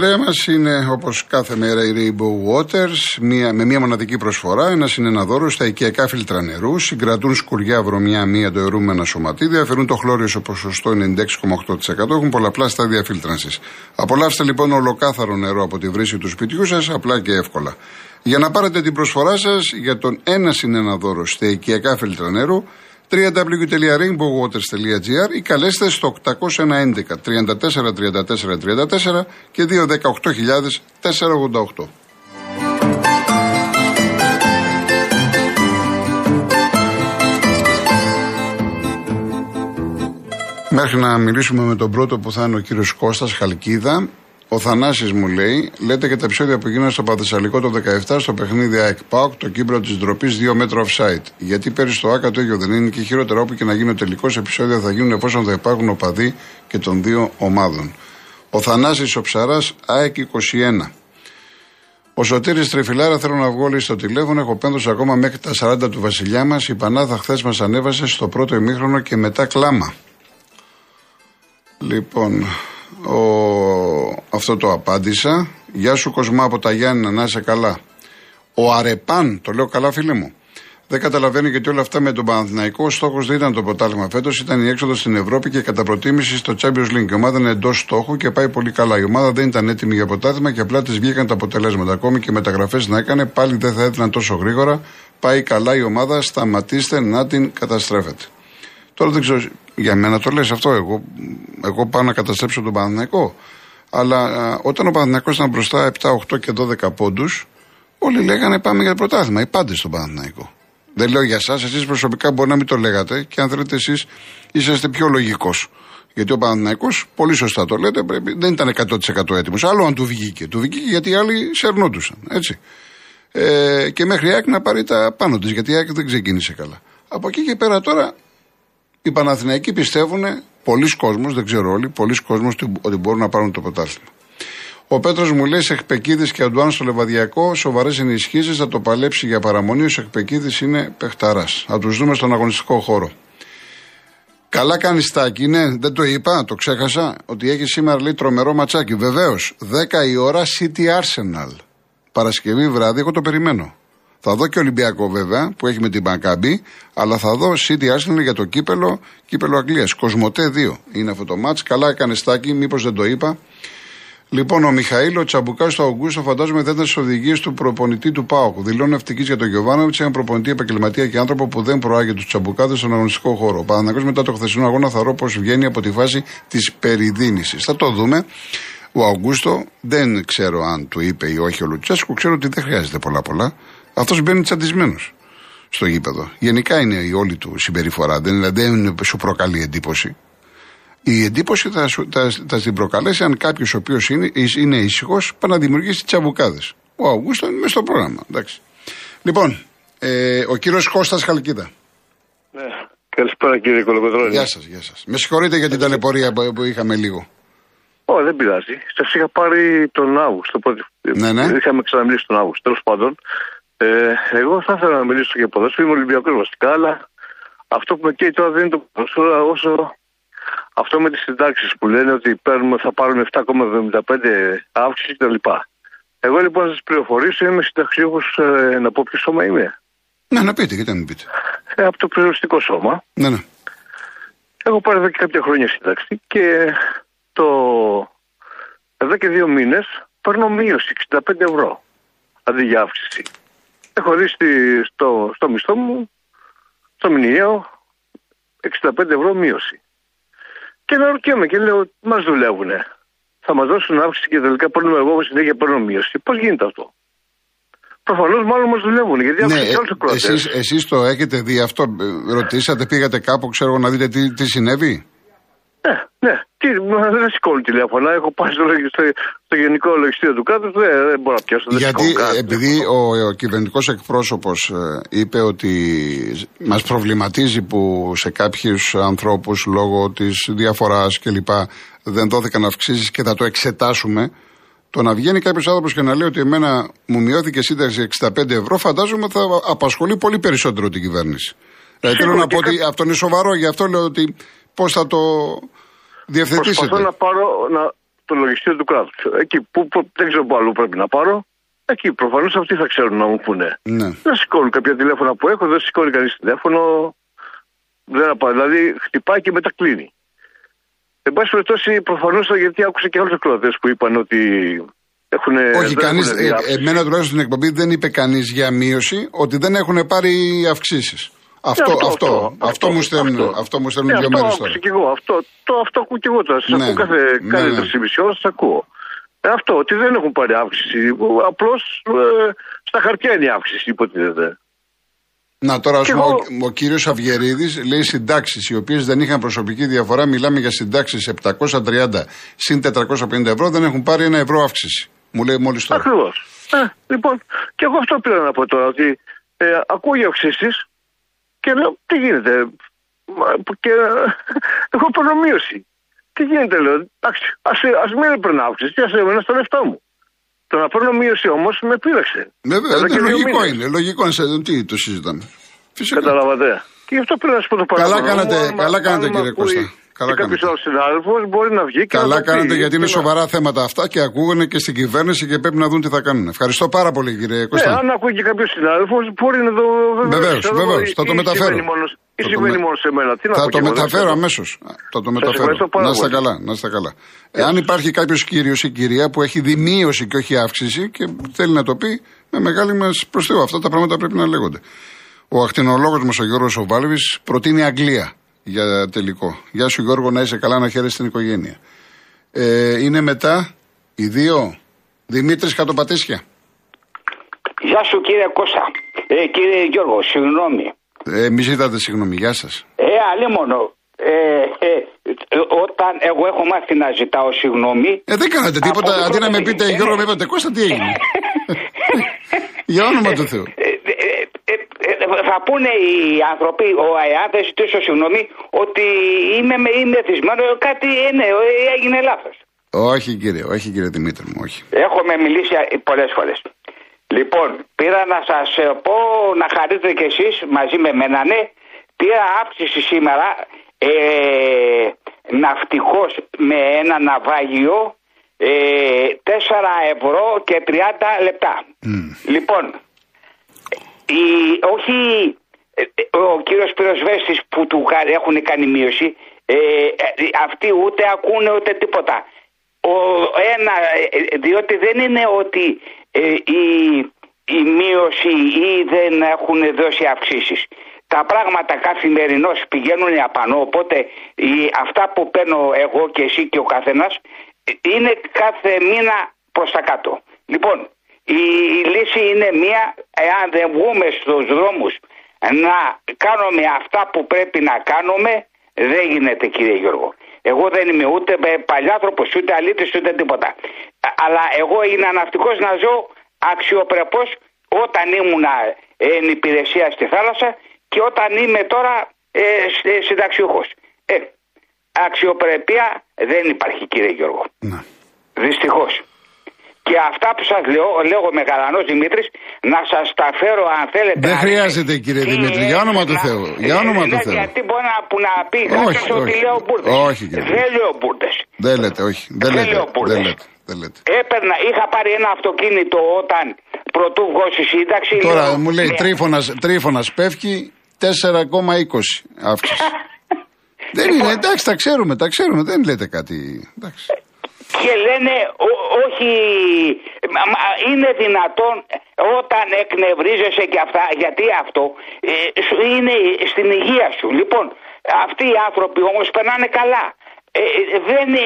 Στην παρέα μας είναι όπως κάθε μέρα η Rainbow Waters μία, με μία μοναδική προσφορά. Ένας είναι ένα δώρο στα οικιακά φίλτρα νερού. Συγκρατούν σκουριά, βρωμιά, μία το ερούμενα σωματίδια. Αφαιρούν το χλώριο σε ποσοστό 96,8%. Έχουν πολλαπλά στάδια φίλτρανση. Απολαύστε λοιπόν ολοκάθαρο νερό από τη βρύση του σπιτιού σας απλά και εύκολα. Για να πάρετε την προσφορά σας για τον ένα συν ένα δώρο στα οικιακά φίλτρα νερού, www.rainbowwaters.gr ή καλέστε στο 811 34 34 34 και 218 488. Μέχρι να μιλήσουμε με τον πρώτο που θα είναι ο κύριος Κώστας Χαλκίδα, ο Θανάσης μου λέει, λέτε και τα επεισόδια που γίνανε στο Πανθεσσαλικό το 17 στο παιχνίδι ΑΕΚ ΠΑΟΚ, το κύπελλο της ντροπής 2 μέτρα offside. Γιατί πέρυσι στο ΟΑΚΑ το ίδιο δεν είναι και χειρότερο όπου και να γίνει ο τελικός επεισόδια θα γίνουν εφόσον θα υπάρχουν οπαδοί και των δύο ομάδων. Ο Θανάσης ο Ψαράς, ΑΕΚ 21. Ο Σωτήρης Τρεφιλάρα θέλω να βγω στο τηλέφωνο. Έχω πένδος ακόμα μέχρι τα 40 του βασιλιά μας. Η Πανάθα χθες μας ανέβασε στο πρώτο ημίχρονο και μετά κλάμα. Λοιπόν, ο, αυτό το απάντησα. Γεια σου Κοσμά από τα Γιάννη, να είσαι καλά. Ο Αρεπάν, το λέω καλά φίλε μου. Δεν καταλαβαίνω γιατί όλα αυτά με τον Παναθηναϊκό. Ο στόχος δεν ήταν το ποτάλμα φέτος, ήταν η έξοδος στην Ευρώπη και κατά προτίμηση στο Champions League. Η ομάδα είναι εντός στόχου και πάει πολύ καλά. Η ομάδα δεν ήταν έτοιμη για ποτάθλημα και απλά της βγήκαν τα αποτελέσματα. Ακόμη και μεταγραφές να έκανε, πάλι δεν θα έδιναν τόσο γρήγορα. Πάει καλά η ομάδα, σταματήστε να την καταστρέφετε. Τώρα δεν ξέρω, για μένα το λες αυτό. Εγώ, εγώ πάω να καταστρέψω τον Παναθηναϊκό. Αλλά α, όταν ο Παναθηναϊκός ήταν μπροστά 7, 8 και 12 πόντους, όλοι λέγανε πάμε για το πρωτάθλημα. Οι πάντες στον Παναθηναϊκό. Δεν λέω για εσάς, εσείς προσωπικά μπορεί να μην το λέγατε και αν θέλετε εσείς είσαστε πιο λογικός. Γιατί ο Παναθυναϊκό, πολύ σωστά το λέτε, πρέπει, δεν ήταν 100% έτοιμος. Άλλο αν του βγήκε. Του βγήκε γιατί οι άλλοι σερνόντουσαν. Έτσι. Ε, και μέχρι η ΑΕΚ να πάρει τα πάνω της, γιατί η ΑΕΚ δεν ξεκίνησε καλά. Από εκεί και πέρα τώρα οι Παναθηναϊκοί πιστεύουν, πολλοί κόσμοι, δεν ξέρω όλοι, πολλοί κόσμοι ότι μπορούν να πάρουν το πρωτάθλημα. Ο Πέτρος μου λέει: Εκπεκίδη και Αντουάν στο Λεβαδιακό, σοβαρές ενισχύσεις, θα το παλέψει για παραμονή. Ο Εκπεκίδη είναι παιχταράς. Θα τους δούμε στον αγωνιστικό χώρο. Καλά κάνει τάκι, ναι, δεν το είπα, το ξέχασα. Ότι έχει σήμερα λέει τρομερό ματσάκι. Βεβαίως, 10 η ώρα City Arsenal. Παρασκευή βράδυ, εγώ το περιμένω. Θα δω και Ολυμπιακό βέβαια που έχει με την Μπαγκάμπη, αλλά θα δω City Arsenal για το κύπελο, κύπελο Αγγλίας. Κοσμοτέ 2 είναι αυτό το μάτ. Καλά έκανε στάκι, μήπως δεν το είπα. Λοιπόν, ο Μιχαήλ, ο Τσαμπουκάς του Αουγκούστο, φαντάζομαι δεν ήταν στι οδηγίε του προπονητή του Πάοκ. Δηλώνω ευτυχής για τον Γιωβάνοβιτς, ένα προπονητή επαγγελματία και άνθρωπο που δεν προάγει τους Τσαμπουκάδες στον αγωνιστικό χώρο. Παναγό μετά το χθεσινό αγώνα θα ρω πώς βγαίνει από τη φάση της περιδίνησης. Θα το δούμε. Ο Αουγκούστο δεν ξέρω αν του είπε ή όχι ο Λουτσέσκου, ξέρω ότι δεν χρειάζεται πολλά πολλά. Αυτός μπαίνει τσαντισμένος στο γήπεδο. Γενικά είναι η όλη του συμπεριφορά. Δεν, δεν σου προκαλεί εντύπωση. Η εντύπωση θα, θα, θα την προκαλέσει αν κάποιος ο οποίος είναι, είναι ήσυχος πάει να δημιουργήσει τσαμπουκάδες. Ο Αυγούστο είναι μέσα στο πρόγραμμα. Εντάξει. Λοιπόν, ε, ο κύριος Κώστας Χαλκίδα. Ναι. Καλησπέρα κύριε Κολοκοτρόνη. Γεια σας, γεια σας. Με συγχωρείτε για την ταλαιπωρία που, που είχαμε λίγο. Όχι, δεν πειράζει. Σας είχα πάρει τον Αύγουστο. Ναι, ναι. Είχαμε ξαναμιλήσει τον Αύγουστο. Τέλος πάντων, ε, εγώ θα ήθελα να μιλήσω για ποδόσφαιρο. Είμαι Ολυμπιακός βασικά, αλλά αυτό που με καίει τώρα δεν είναι το ποδόσφαιρο, όσο αυτό με τις συντάξεις που λένε ότι παίρνουμε, θα πάρουν 7,75 αύξηση κτλ. Εγώ λοιπόν να σας πληροφορήσω, είμαι συνταξιούχος ε, να πω ποιο σώμα είμαι. Ναι, να πείτε, γιατί να μην πείτε. Ε, από το περιοριστικό σώμα. Ναι, ναι. Έχω πάρει εδώ και κάποια χρόνια σύνταξη και το... εδώ και δύο μήνες παίρνω μείωση 65 ευρώ αντί για αύξηση έχω δει στο, στο μισθό μου, στο μηνιαίο, 65 ευρώ μείωση. Και να ρωτιέμαι και λέω, μας δουλεύουνε. Θα μας δώσουν αύξηση και τελικά παίρνουμε εγώ συνέχεια παίρνω μείωση. Πώς γίνεται αυτό; Προφανώς μάλλον μας δουλεύουν γιατί ναι, Εσείς, εσείς το έχετε δει αυτό, ρωτήσατε, πήγατε κάπου, ξέρω να δείτε τι, τι συνέβη; Ναι, ναι. Τι, δεν σηκώνει τηλέφωνα. Έχω πάει στο, στο, στο γενικό λογιστήριο του κράτους. Δεν, δεν μπορώ να πιάσω. Δεν Γιατί επειδή ο, ο κυβερνητικός εκπρόσωπος ε, είπε ότι μας προβληματίζει που σε κάποιους ανθρώπους λόγω της διαφοράς κλπ. δεν δόθηκαν αυξήσεις και θα το εξετάσουμε. Το να βγαίνει κάποιος άνθρωπος και να λέει ότι εμένα μου μειώθηκε σύνταξη 65 ευρώ, φαντάζομαι θα απασχολεί πολύ περισσότερο την κυβέρνηση. Δηλαδή θέλω να πω ότι αυτό είναι σοβαρό, γι' αυτό λέω ότι πώς θα το διευθετήσετε; Προσπαθώ να πάρω, να, το λογιστήριο του κράτους. Εκεί που, που, δεν ξέρω πού αλλού πρέπει να πάρω. Εκεί προφανώς αυτοί θα ξέρουν να μου πούνε. Ναι. Δεν σηκώνουν κάποια τηλέφωνα που έχω, δεν σηκώνει κανείς τηλέφωνο. Δεν απα... Δηλαδή χτυπάει και μετά κλείνει. Εν πάση περιπτώσει, προφανώς γιατί άκουσα και άλλους ακροατέ που είπαν ότι έχουν. Όχι, κανείς. Ε, εμένα τουλάχιστον στην εκπομπή δεν είπε κανείς για μείωση ότι δεν έχουν πάρει αυξήσεις. Αυτό, αυτό, αυτό, αυτό, αυτό, μου στέλνουν, αυτό. αυτό μου στέλνουν ε, δύο αυτό μέρες άκουσα κι εγώ. Αυτό, το, αυτό ακούω κι εγώ τώρα. Σας Ναι. ακούω κάθε, Ναι, κάθε ναι. τρεις ή μισή ώρα, σας ακούω. Ε, αυτό, ότι δεν έχουν πάρει αύξηση. Απλώς ε, στα χαρτιά είναι η αύξηση, υποτίθεται. Να τώρα, ας Κι πούμε, εγώ- ο, ο κύριος Αυγερίδης λέει συντάξεις οι οποίες δεν είχαν προσωπική διαφορά. Μιλάμε για συντάξεις 730 συν 450 ευρώ, δεν έχουν πάρει ένα ευρώ αύξηση. Μου λέει μόλις τώρα. Ακριβώς. Ε, λοιπόν, και εγώ αυτό πήρα να πω τώρα, ότι ε, ακούω για αυξήσεις και λέω, τι γίνεται; Μα, Και έχω προνομίωση. Τι γίνεται, λέω. Εντάξει, ας, ας μην έπαιρνα αύξηση, ας έμενα στα λεφτά μου. Το να παίρνω μείωση όμως με πείραξε. Βέβαια, Εδώ ναι, και δύο λογικό μήνες. είναι. Λογικό είναι. σε- Τι το συζητάμε. Φυσικά. Καταλαβατε. Και γι' αυτό πρέπει να σου πω το Καλά παράπονο. κάνατε, μου, άμα- καλά αν κάνατε, με κύριε ακούει Κώστα. Καλά και κάποιος κάνατε. άλλος συνάδελφος μπορεί να βγει και να Καλά το πει. κάνετε γιατί είναι Και να- σοβαρά θέματα αυτά και ακούγονται και στην κυβέρνηση και πρέπει να δουν τι θα κάνουν. Ευχαριστώ πάρα πολύ κύριε Ναι, Κώστα. αν ακούει και κάποιος συνάδελφος, μπορεί να το. Βεβαίως, ξέρω εγώ, βεβαίως, θα το ή μεταφέρω. Συμβαίνει μόνο, ή Θα το συμβαίνει με- μόνο σε μένα. Τι να Θα πω το κι εγώ, δεν μεταφέρω ξέρω. αμέσως. Θα το μεταφέρω. ευχαριστώ πάρα Να είστε πολύ. καλά. Να είστε καλά. Εάν υπάρχει κάποιος κύριος ή κυρία που έχει δημίωση και όχι αύξηση και θέλει να το πει, με μεγάλη μας προ Θεού. Αυτά τα πράγματα πρέπει να λέγονται. Ο ακτινολόγος μας, ο Γιώργος Οβάλβης, προτείνει Αγγλία για τελικό. Γεια σου Γιώργο, να είσαι καλά, να χαίρεσαι την οικογένεια. Ε, είναι μετά οι δύο. Δημήτρης Κατοπατήσια. Γεια σου κύριε Κώστα. Ε, κύριε Γιώργο, συγγνώμη. Ε, μη ζητάτε συγγνώμη, γεια σας. Ε, αλίμονο. Ε, ε, ε, όταν εγώ έχω μάθει να ζητάω συγγνώμη. Ε, δεν κάνατε τίποτα. Από το Αντί να με πρώτο πείτε, στιγμή. Γιώργο, με είπατε, Κώστα, τι έγινε; Για όνομα του Θεού. Ε, ε, ε, ε, θα πούνε οι άνθρωποι, ο ΑΕΑ δεν ζητήσω συγγνώμη, ότι είμαι, με- είμαι εθισμένο, κάτι ε, ναι, ε, έγινε λάθος. Όχι κύριε, όχι κύριε Δημήτρη μου, όχι. Έχουμε μιλήσει πολλές φορές. Λοιπόν, πήρα να σας ε, πω να χαρείτε κι εσείς μαζί με μένα, ναι. Πήρα αύξηση σήμερα ε, ναυτικός με ένα ναυάγιο ε, 4 ευρώ και 30 λεπτά. Λοιπόν, η, όχι ε, ε, ο κύριος Πυροσβέστης που του κα- έχουν κάνει μείωση, ε, ε, αυτοί ούτε ακούνε ούτε τίποτα. Ο, ένα, ε, ε, διότι δεν είναι ότι ε, η, η μείωση ή δεν έχουν δώσει αυξήσεις. Τα πράγματα καθημερινώς πηγαίνουν απανώ, οπότε η, αυτά που παίρνω εγώ και εσύ και ο καθένας ε, είναι κάθε μήνα προς τα κάτω. Λοιπόν, η, η λύση είναι μία, εάν δεν βγούμε στους δρόμους να κάνουμε αυτά που πρέπει να κάνουμε, δεν γίνεται κύριε Γιώργο. Εγώ δεν είμαι ούτε παλιάνθρωπος, ούτε αλήτης, ούτε τίποτα. Α- Αλλά εγώ είναι ναυτικός να ζω αξιοπρεπώς όταν ήμουν εν υπηρεσία στη θάλασσα και όταν είμαι τώρα ε, σ- συνταξιούχος. Ε, αξιοπρέπεια δεν υπάρχει κύριε Γιώργο. Να. Δυστυχώς. Και αυτά που σας λέω, λέω με γαλανός Δημήτρης, να σας τα φέρω αν θέλετε. Δεν αν- χρειάζεται, κύριε Τι Δημήτρη, για είναι όνομα του να- Θεού, για όνομα Ε, του ναι, Θεού. Γιατί μπορεί να, που να πει Όχι, κάποιος ότι όχι. λέω μπουρδες. Όχι, κύριε. Δεν λέω μπουρδες. Δεν λέτε, όχι. Δεν Δεν λέτε. λέω μπουρδες. Δεν λέτε. Δεν λέτε. Έπαιρνα, είχα πάρει ένα αυτοκίνητο όταν πρωτού βγω στη σύνταξη. Τώρα λέω, μου λέει ναι. τρίφωνας, τρίφωνας πέφτει 4,20 αύξηση. δεν Λοιπόν. είναι, εντάξει, τα ξέρουμε, τα ξέρουμε, δεν λέτε κάτι. Εντάξει. Και λένε «Ω- όχι, μα- μα είναι δυνατόν όταν εκνευρίζεσαι και αυτά, γιατί αυτό ε, σου είναι στην υγεία σου. Λοιπόν, αυτοί οι άνθρωποι όμως περνάνε καλά. Ε, ε, δεν, ε,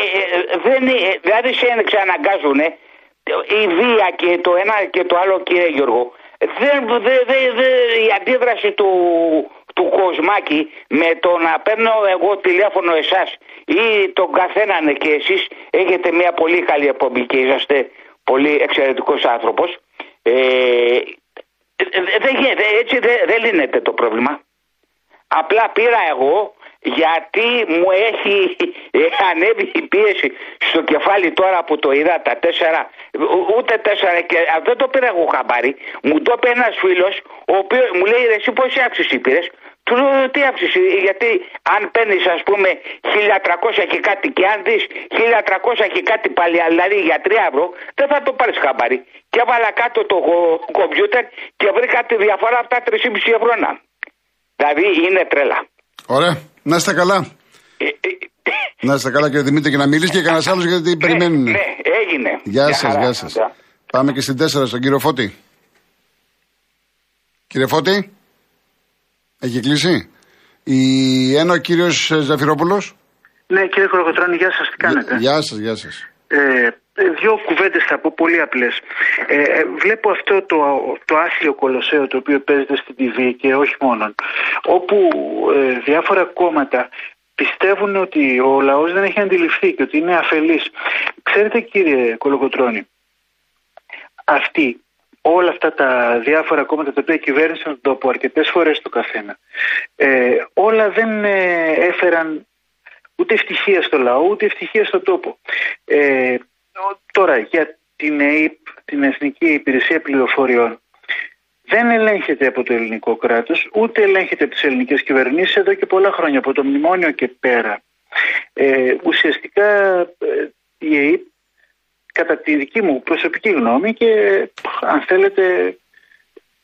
δεν, ε, δηλαδή σε εξαναγκάζουν η βία και το ένα και το άλλο κύριε Γιώργο. Δεν, δε, δε, δε, η αντίδραση του, του Κοσμάκη με το να παίρνω εγώ τηλέφωνο εσάς ή τον καθέναν και εσείς έχετε μια πολύ καλή εκπομπή και είσαστε πολύ εξαιρετικός άνθρωπος. Ε, ε, δεν γίνεται, έτσι δεν δεν λύνεται το πρόβλημα. Απλά πήρα εγώ γιατί μου έχει ε, ανέβει η πίεση στο κεφάλι τώρα που το είδα τα τέσσερα, ου- ούτε τέσσερα και α, δεν το πήρα εγώ χαμπάρι. Μου το είπε ένας φίλος, ο οποίος μου λέει ρε εσύ πόση αύξηση πήρες. Του λέω τι αύξηση, γιατί αν παίρνεις ας πούμε 1300 και κάτι και αν δεις 1300 και κάτι πάλι, δηλαδή για 3 ευρώ, δεν θα το πάρεις χαμπάρι. Και έβαλα κάτω το κομπιούτερ και βρήκα τη διαφορά από τα 3,5 ευρώ να. Δηλαδή είναι τρελά. Ωραία. Να είστε καλά. Ε, ε, να είστε καλά κύριε Δημήτρη και να μιλήσεις και κανένας άλλος γιατί ναι, περιμένουν. Ναι, έγινε. Γεια σας, γεια σας. Πάμε και στην 4 στον κύριο Φώτη. Κύριε Φώτη. Έχει κλείσει; Η ένα ο κύριος Ζαφυρόπουλος; Ναι, κύριε Κολοκοτρώνη, γεια σας, τι κάνετε; Γεια σας, γεια σας. Ε, δύο κουβέντες θα πω, πολύ απλές. Ε, ε, βλέπω αυτό το, το άθλιο κολοσσέο το οποίο παίζεται στην TV και όχι μόνο. Όπου ε, διάφορα κόμματα πιστεύουν ότι ο λαός δεν έχει αντιληφθεί και ότι είναι αφελής. Ξέρετε κύριε Κολοκοτρώνη, αυτοί όλα αυτά τα διάφορα κόμματα τα οποία κυβέρνησαν τον τόπο αρκετές φορές το καθένα, ε, όλα δεν ε, έφεραν ούτε ευτυχία στο λαό, ούτε ευτυχία στο τόπο. Ε, τώρα, για την ΕΕΠ, την Εθνική Υπηρεσία Πληροφοριών, δεν ελέγχεται από το ελληνικό κράτος, ούτε ελέγχεται από τις ελληνικές κυβερνήσεις εδώ και πολλά χρόνια, από το μνημόνιο και πέρα. Ε, ουσιαστικά ε, η ΕΕΠ κατά τη δική μου προσωπική γνώμη και αν θέλετε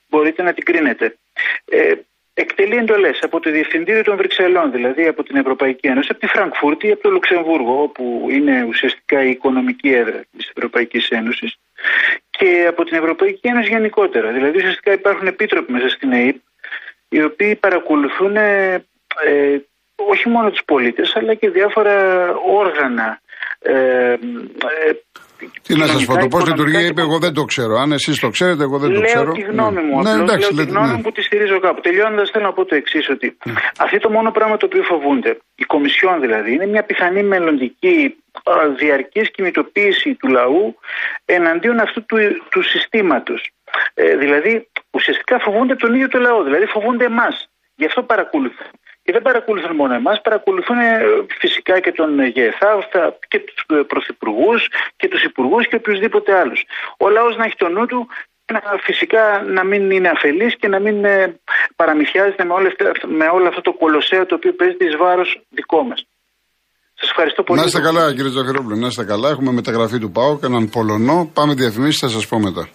μπορείτε να την κρίνετε. Ε, εκτελεί εντολές από το Διευθυντήριο των Βρυξελών, δηλαδή από την Ευρωπαϊκή Ένωση, από τη Φραγκφούρτη ή από το Λουξεμβούργο, όπου είναι ουσιαστικά η οικονομική έδρα της Ευρωπαϊκής Ένωσης, και από την Ευρωπαϊκή Ένωση γενικότερα. Δηλαδή ουσιαστικά υπάρχουν επίτροποι μέσα στην ΕΕΠ, οι οποίοι παρακολουθούν ε, ε όχι μόνο τους πολίτες, αλλά και διάφορα όργανα ε, ε τι να σας πω, το πώς λειτουργεί, είπε, εγώ δεν το ξέρω. Αν εσείς το ξέρετε, εγώ δεν το ξέρω. Λέω τη γνώμη μου. Ναι, εντάξει, λέω τη γνώμη ναι. μου που τη στηρίζω κάπου. Τελειώνοντας, θέλω να πω το εξής, ότι ναι. αυτό το μόνο πράγμα το οποίο φοβούνται, η Κομισιόν δηλαδή, είναι μια πιθανή μελλοντική διαρκής κινητοποίηση του λαού εναντίον αυτού του, του συστήματος. Ε, δηλαδή, ουσιαστικά φοβούνται τον ίδιο το λαό, δηλαδή φοβούνται εμάς. Γι' αυτό παρακολουθούν. Και δεν παρακολουθούν μόνο εμάς, παρακολουθούν ε, φυσικά και τον ΓΕΘΑ και τους ε, πρωθυπουργούς και τους υπουργούς και οποιουσδήποτε άλλους. Ο λαός να έχει το νου του φυσικά να μην είναι αφελής και να μην ε, παραμυθιάζεται με, με όλο αυτό το κολοσσέο το οποίο παίζει εις βάρος δικό μας. Σας ευχαριστώ πολύ. Να είστε καλά κύριε Ζαχαρόπουλο, να είστε καλά. Έχουμε μεταγραφή του ΠΑΟ και έναν Πολωνό. Πάμε διαφημίσεις, θα σας πω μετά.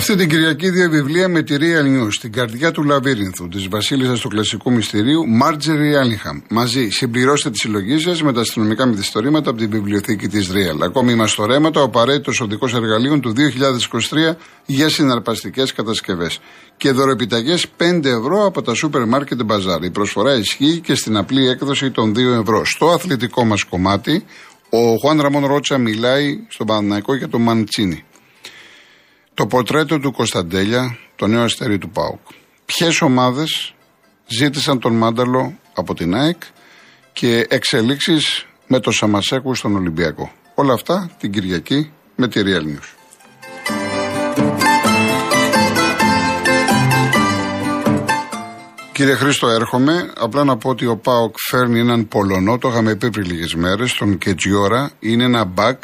Αυτή την Κυριακή δύο βιβλία με τη Real News, στην καρδιά του λαβύρινθου, της Βασίλισσας του Κλασικού Μυστηρίου, Μάρτζερι Άλιχαμ. Μαζί συμπληρώστε τη συλλογή σας με τα αστυνομικά μυθιστορήματα από την βιβλιοθήκη της Real. Ακόμη είμαστε ρέματα, ο απαραίτητος οδικός εργαλείων του 2023 για συναρπαστικές κατασκευές. Και δωρεπιταγές 5 ευρώ από τα σούπερ μάρκετ μπαζάρ. Η προσφορά ισχύει και στην απλή έκδοση των 2 ευρώ. Στο αθλητικό μας κομμάτι, ο Χουάν Ραμόν Ρότσα μιλάει στον Παναναϊκό για το Μαντσίνη. Το πορτρέτο του Κωνσταντέλια, το νέο αστέρι του ΠΑΟΚ. Ποιες ομάδες ζήτησαν τον Μάνταλο από την ΑΕΚ και εξελίξεις με το Σαμασέκου στον Ολυμπιακό. Όλα αυτά την Κυριακή με τη Real News. Κύριε Χρήστο, έρχομαι. Απλά να πω ότι ο Πάοκ φέρνει έναν Πολωνό, το είχαμε πει πριν λίγες μέρες, τον Κετζιόρα. Είναι ένα μπακ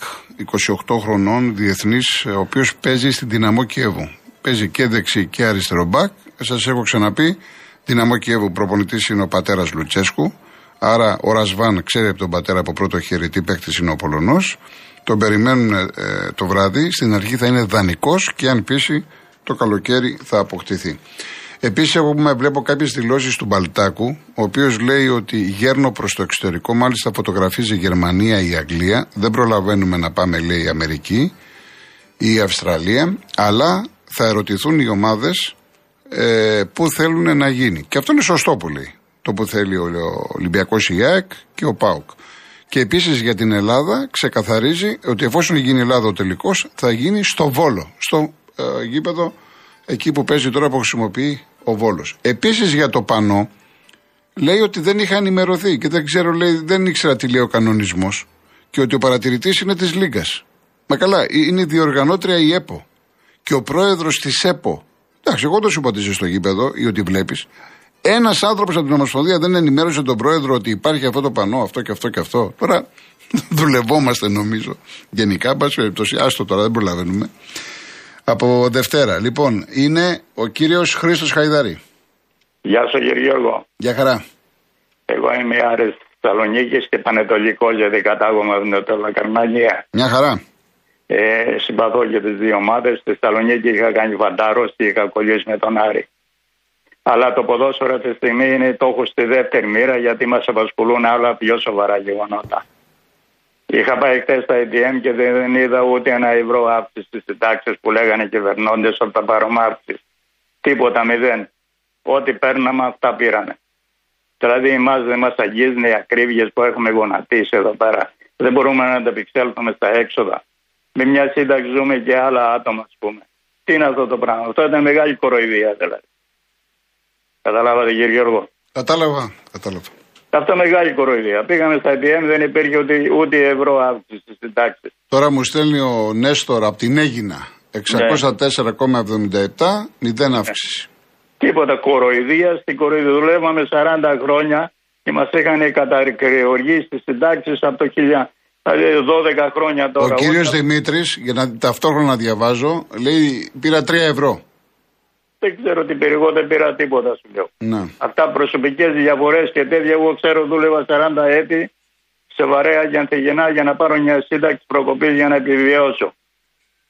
28 χρονών διεθνής, ο οποίος παίζει στην Δυναμό Κιέβου. Παίζει και δεξί και αριστερό μπακ. Σας έχω ξαναπεί, Δυναμό Κιέβου προπονητής είναι ο πατέρας Λουτσέσκου. Άρα ο Ρασβάν ξέρει από τον πατέρα από πρώτο χέρι τι παίκτης είναι ο Πολωνός. Τον περιμένουν ε, το βράδυ. Στην αρχή θα είναι δανεικός και αν πείσει το καλοκαίρι θα αποκτηθεί. Επίσης, εγώ βλέπω κάποιες δηλώσεις του Μπαλτάκου, ο οποίος λέει ότι γέρνω προς το εξωτερικό, μάλιστα φωτογραφίζει η Γερμανία ή η Αγγλία. Δεν προλαβαίνουμε να πάμε, λέει, η Αμερική ή η Αυστραλία, αλλά θα ερωτηθούν οι ομάδες ε, πού θέλουν να γίνει. Και αυτό είναι σωστό που λέει. Το που θέλει ο Ολυμπιακός ΙΑΕΚ και ο ΠΑΟΚ. Και επίσης για την Ελλάδα ξεκαθαρίζει ότι εφόσον γίνει η Ελλάδα ο τελικός, θα γίνει στο Βόλο, στο ε, γήπεδο εκεί που παίζει τώρα που χρησιμοποιεί ο Βόλος. Επίσης για το πανό, λέει ότι δεν είχα ενημερωθεί και δεν ξέρω, λέει, δεν ήξερα τι λέει ο κανονισμός και ότι ο παρατηρητής είναι της Λίγκας. Μα καλά, ε, είναι η διοργανώτρια η ΕΠΟ και ο πρόεδρος της ΕΠΟ. Εντάξει, εγώ δεν σου πατήσω στο γήπεδο ή ότι βλέπεις. Ένας άνθρωπος από την Ομοσπονδία δεν ενημέρωσε τον πρόεδρο ότι υπάρχει αυτό το πανό, αυτό και αυτό και αυτό. Τώρα δουλευόμαστε νομίζω. Γενικά, πάση περιπτώσει, άστο τώρα, δεν προλαβαίνουμε. Από Δευτέρα. Λοιπόν, είναι ο κύριος Χρήστος Χαϊδαρή. Γεια σου κύριε Γιώργο. Γεια χαρά. Εγώ είμαι Άρης Θεσσαλονίκης και Πανετολικό γιατί κατάγομαι από την Καρμανία. Μια χαρά. Ε, συμπαθώ και τις δύο ομάδες. Στη Θεσσαλονίκη είχα κάνει φαντάρο και είχα κολλήσει με τον Άρη. Αλλά το ποδόσφαιρο αυτή τη στιγμή είναι το έχω στη δεύτερη μοίρα γιατί μας απασχολούν άλλα πιο σοβαρά γεγονότα. Είχα πάει χθες στα ATM και δεν είδα ούτε ένα ευρώ αύξηση στις συντάξεις που λέγανε οι κυβερνώντες από τα παρομάρξει. Τίποτα, μηδέν. Ό,τι παίρναμε αυτά πήρανε. Δηλαδή, εμάς δεν μας αγγίζουν οι ακρίβειες που έχουμε γονατίσει εδώ πέρα. Δεν μπορούμε να ανταπεξέλθουμε στα έξοδα. Με μια σύνταξη ζούμε και άλλα άτομα, ας πούμε. Τι είναι αυτό το πράγμα; Αυτό ήταν μεγάλη κοροϊδία, δηλαδή. Καταλάβατε, κύριε Γιώργο; Κατάλαβα, κατάλαβα. Αυτό μεγάλη κοροϊδία. Πήγαμε στα ATM, δεν υπήρχε ούτε, ούτε ευρώ αύξηση στην τάξη. Τώρα μου στέλνει ο Νέστορ από την Έγινα 604,77, μηδέν αύξηση. Τίποτα κοροϊδία. Στην κοροϊδία δουλεύαμε 40 χρόνια και μας είχαν κατακριοργήσει τι συντάξει από το 1000. 12 χρόνια τώρα. Ο κύριος Δημήτρης, για να ταυτόχρονα διαβάζω, λέει πήρα 3 ευρώ. Δεν ξέρω τι πήρε, εγώ δεν πήρα τίποτα σου λέω. Να. Αυτά προσωπικές διαφορές και τέτοια. Εγώ ξέρω, δούλευα 40 έτη σε βαρέα για Ανθιγενά για να πάρω μια σύνταξη προκοπής για να επιβιώσω.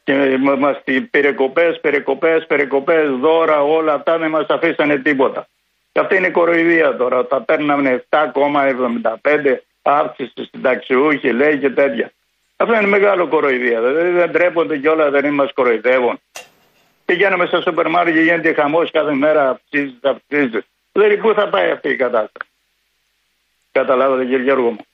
Και μα περικοπέ, περικοπέ, περικοπέ, δώρα, όλα αυτά δεν μας αφήσανε τίποτα. Και αυτή είναι η κοροϊδία τώρα. Τα παίρναμε 7,75 αύξηση στην ταξιούχη, λέει και τέτοια. Αυτό είναι μεγάλο κοροϊδία. Δηλαδή δεν τρέπονται κιόλα, δεν μας κοροϊδεύουν. Πηγαίνουμε στο σούπερ μάρκετ και γίνεται χαμός κάθε μέρα, αυξήσει, αυξήσει. Δηλαδή, πού θα πάει αυτή η κατάσταση; Καταλάβατε, κύριε Γιώργο μου.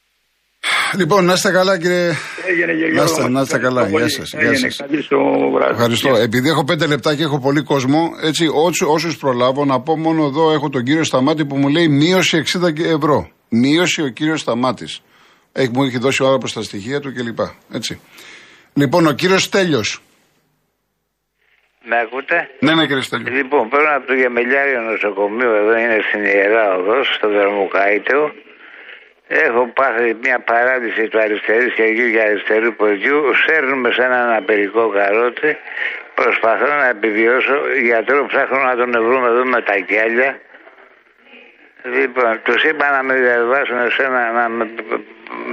Λοιπόν, να είστε καλά, κύριε. Έγινε, κύριε Να είστε, Γιώργο. να είστε καλά. Γεια σας. Γεια Έγινε, σας. καλή σου βράδυ. Ευχαριστώ. Επειδή έχω πέντε λεπτά και έχω πολύ κόσμο, έτσι, όσους προλάβω, να πω μόνο εδώ έχω τον κύριο Σταμάτη που μου λέει μείωση 60 ευρώ. Μείωση ο κύριος Σταμάτης. Έχει, μου έχει δώσει ο άνθρωπος τα στοιχεία του κλπ. Έτσι. Λοιπόν, ο κύριος Τέλειο. Με ακούτε; Ναι, ναι, κύριε Στέλιο. Λοιπόν, παίρνω από το Γεμελιάριο νοσοκομείο, εδώ είναι στην Ιερά Οδός, στο Δρομοκαΐτεο. Έχω πάθει μια παράλυση του αριστερού χεριού και αριστερού ποδιού. Σέρνουμε σε ένα αναπηρικό καρότσι. Προσπαθώ να επιβιώσω. Γιατρό ψάχνω να τον βρούμε εδώ με τα κέλια. Λοιπόν, τους είπα να με διαβάσουν σε ένα, να με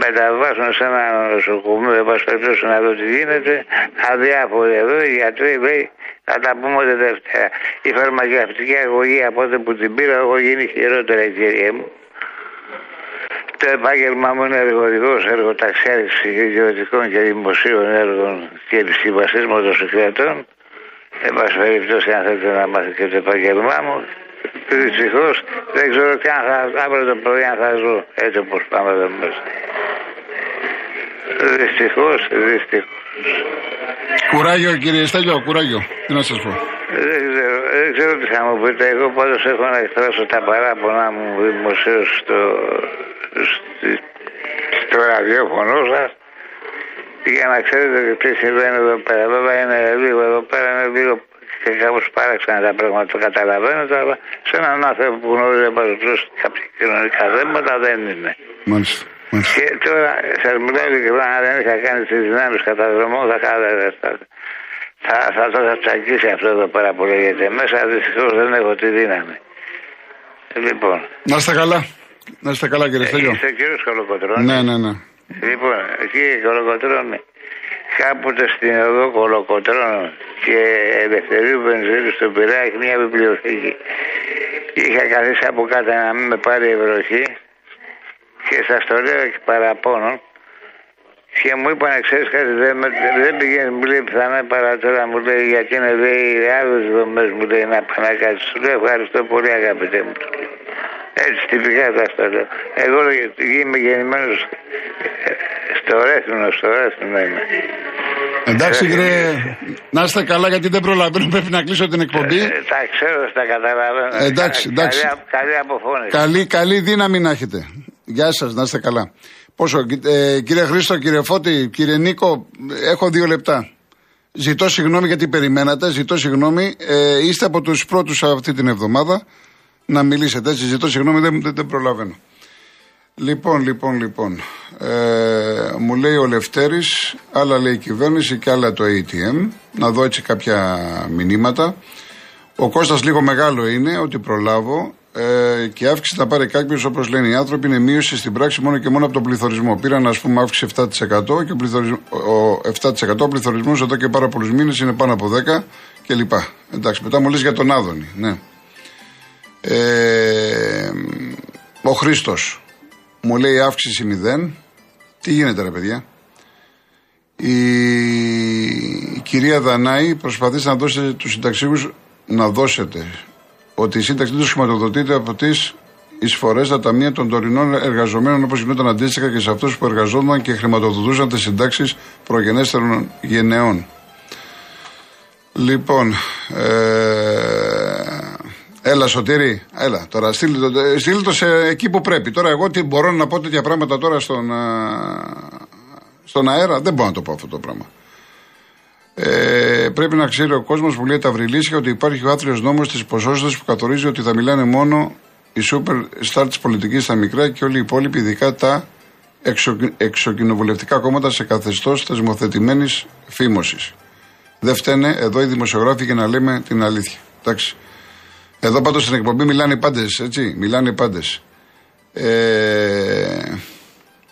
μεταβάσουν σε ένα νοσοκομείο, εν πάση περιπτώσει, να δω τι γίνεται. Αδιάφοροι εδώ, οι γιατροί λέει, θα τα πούμε ότι Δευτέρα. Η φαρμακευτική αγωγή από τότε που την πήρα, έχω γίνει χειρότερα, κύριε μου. Το επάγγελμά μου είναι εργοδικός, εργοταξιάρης ιδιωτικών και δημοσίων έργων και συμβασίε μοτοσυκλετών. Εν πάση περιπτώσει, αν θέλετε να μάθετε και το επάγγελμά μου, Δυστυχώς δεν ξέρω και αν θα, αύριο το πρωί αν θα ζω έτσι όπως πάμε εδώ μέσα. Δυστυχώς, δυστυχώς. Κουράγιο, κύριε Στέλιο, κουράγιο. Τι να σας πω. Δεν ξέρω, δεν ξέρω τι θα μου πείτε. Εγώ πάντως έχω να εκφράσω τα παράπονα μου δημοσίως στο, στη- στο ραδιόφωνο σας. Για να ξέρετε τι συμβαίνει εδώ πέρα. Βέβαια είναι λίγο εδώ πέρα, είναι λίγο και κάπως παράξενα τα πράγματα. Το καταλαβαίνω, αλλά σε έναν άνθρωπο που γνωρίζει επαρκώς κάποια κοινωνικά θέματα δεν είναι. Μάλιστα. Μάλιστα. Και τώρα σα μιλάω ειλικρινά, αν δεν είχα κάνεις τις δυνάμεις κατά δρόμο, θα κάνατε. Θα, θα, θα το είχα τσακίσει αυτό εδώ πέρα που λέγεται. Μέσα δυστυχώς δεν έχω τη δύναμη. Λοιπόν, Να είστε καλά. Να είστε καλά, κύριε Στέλιο. είστε κύριος Κολοκοτρώνης. Ναι, ναι, ναι. Λοιπόν, κύριε Κολοκοτρώνη, κάποτε στην οδό Κολοκοτρώνων και Ελευθερίου Βενζέλου στον Πειραιά έχει μια βιβλιοθήκη. Είχα καθίσει από κάτω να μην με πάρει η βροχή και σα το λέω και παραπώνω. Και μου είπαν, ξέρεις κάτι, δεν, με- δεν πηγαίνει, μου λέει πιθανά παρά τώρα, μου λέει, γιατί είναι λέει άλλες δομές, μου λέει να πάει να κάτσει. Του λέω, ευχαριστώ πολύ, αγαπητέ μου. του λέω. Έτσι, τυπικά θα το λέω. Εγώ είμαι γεννημένος στο Ρέθινο, στο Ρέθινο είμαι. Εντάξει, κύριε. Να είστε καλά, γιατί δεν προλαβαίνω. Πρέπει να κλείσω την εκπομπή. Ε, τα ξέρω, τα καταλαβαίνω. Ε, εντάξει, Καλή- εντάξει. Καλή, καλή αποφώνηση. Καλή, καλή δύναμη να έχετε. Γεια σας, να είστε καλά. Πόσο, ε, κύριε Χρήστο, κύριε Φώτη, κύριε Νίκο, έχω δύο λεπτά. Ζητώ συγγνώμη γιατί περιμένατε, ζητώ συγγνώμη. Ε, είστε από τους πρώτους αυτή την εβδομάδα. να μιλήσετε. Έτσι, ζητώ συγγνώμη, δεν, δεν, δεν προλαβαίνω. Λοιπόν, λοιπόν, λοιπόν. Ε, μου λέει ο Λευτέρης, άλλα λέει η κυβέρνηση και άλλα το ATM. Να δω έτσι κάποια μηνύματα. Ο Κώστας λίγο μεγάλο είναι, ότι προλάβω. Ε, και η αύξηση θα πάρει κάποιος, όπως λένε οι άνθρωποι, είναι μείωση στην πράξη μόνο και μόνο από τον πληθωρισμό. Πήραν, ας πούμε, αύξηση 7% και ο, πληθωρισμό, ο 7% ο πληθωρισμός εδώ και πάρα πολλούς μήνες είναι πάνω από 10 κλπ. Εντάξει, μετά μου λε για τον Άδωνη. Ναι. Ε, ο Χρήστος μου λέει αύξηση 0. Τι γίνεται, ρε παιδιά; Η, η κυρία Δανάη προσπαθεί να δώσει τους συνταξίου να δώσετε ότι η σύνταξη τους χρηματοδοτείται από τις εισφορές στα ταμεία των τωρινών εργαζομένων όπως γινόταν αντίστοιχα και σε αυτούς που εργαζόταν και χρηματοδοτούσαν τις συντάξεις προγενέστερων γενεών. Λοιπόν, ε, έλα Σωτήρη, έλα τώρα, στείλτε το, στείλτε το σε εκεί που πρέπει. Τώρα εγώ τι μπορώ να πω τέτοια πράγματα τώρα στον, στον αέρα, δεν μπορώ να το πω αυτό το πράγμα. Ε, πρέπει να ξέρει ο κόσμος που λέει τα βρυλίσια ότι υπάρχει ο άθριο νόμος της ποσότητα που καθορίζει ότι θα μιλάνε μόνο οι σούπερ στάρ της πολιτικής στα μικρά και όλοι οι υπόλοιποι, ειδικά τα εξο, εξοκοινοβουλευτικά κόμματα σε καθεστώς θεσμοθετημένης φήμωσης. Δεν φταίνε εδώ οι δημοσιογράφοι για να λέμε την αλήθεια. Εντάξει. Εδώ πάντως στην εκπομπή μιλάνε οι πάντες, έτσι. Μιλάνε οι πάντες. Ε,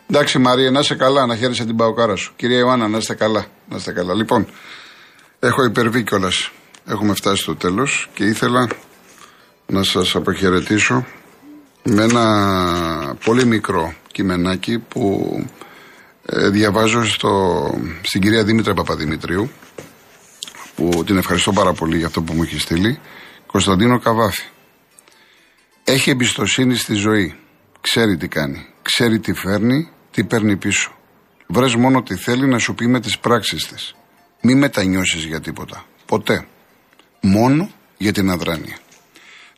εντάξει, Μαρία, να είσαι καλά, να χαίρεσαι την παοκάρα σου. Κυρία Ιωάννα, να είστε καλά. Να είστε καλά. Λοιπόν, έχω υπερβεί κιόλας. Έχουμε φτάσει στο τέλος και ήθελα να σας αποχαιρετήσω με ένα πολύ μικρό κειμενάκι που ε, διαβάζω στο, στην κυρία Δήμητρα Παπαδημητρίου που την ευχαριστώ πάρα πολύ για αυτό που μου έχει στείλει. Κωνσταντίνο Καβάφη. Έχει εμπιστοσύνη στη ζωή. Ξέρει τι κάνει. Ξέρει τι φέρνει, τι παίρνει πίσω. Βρες μόνο τι θέλει να σου πει με τις πράξεις της. Μη μετανιώσεις για τίποτα. Ποτέ. Μόνο για την αδράνεια.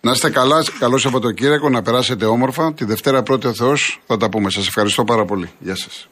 Να είστε καλά, καλό Σαββατοκύριακο, να περάσετε όμορφα. Τη Δευτέρα πρώτη ο Θεός θα τα πούμε. Σας ευχαριστώ πάρα πολύ. Γεια σας.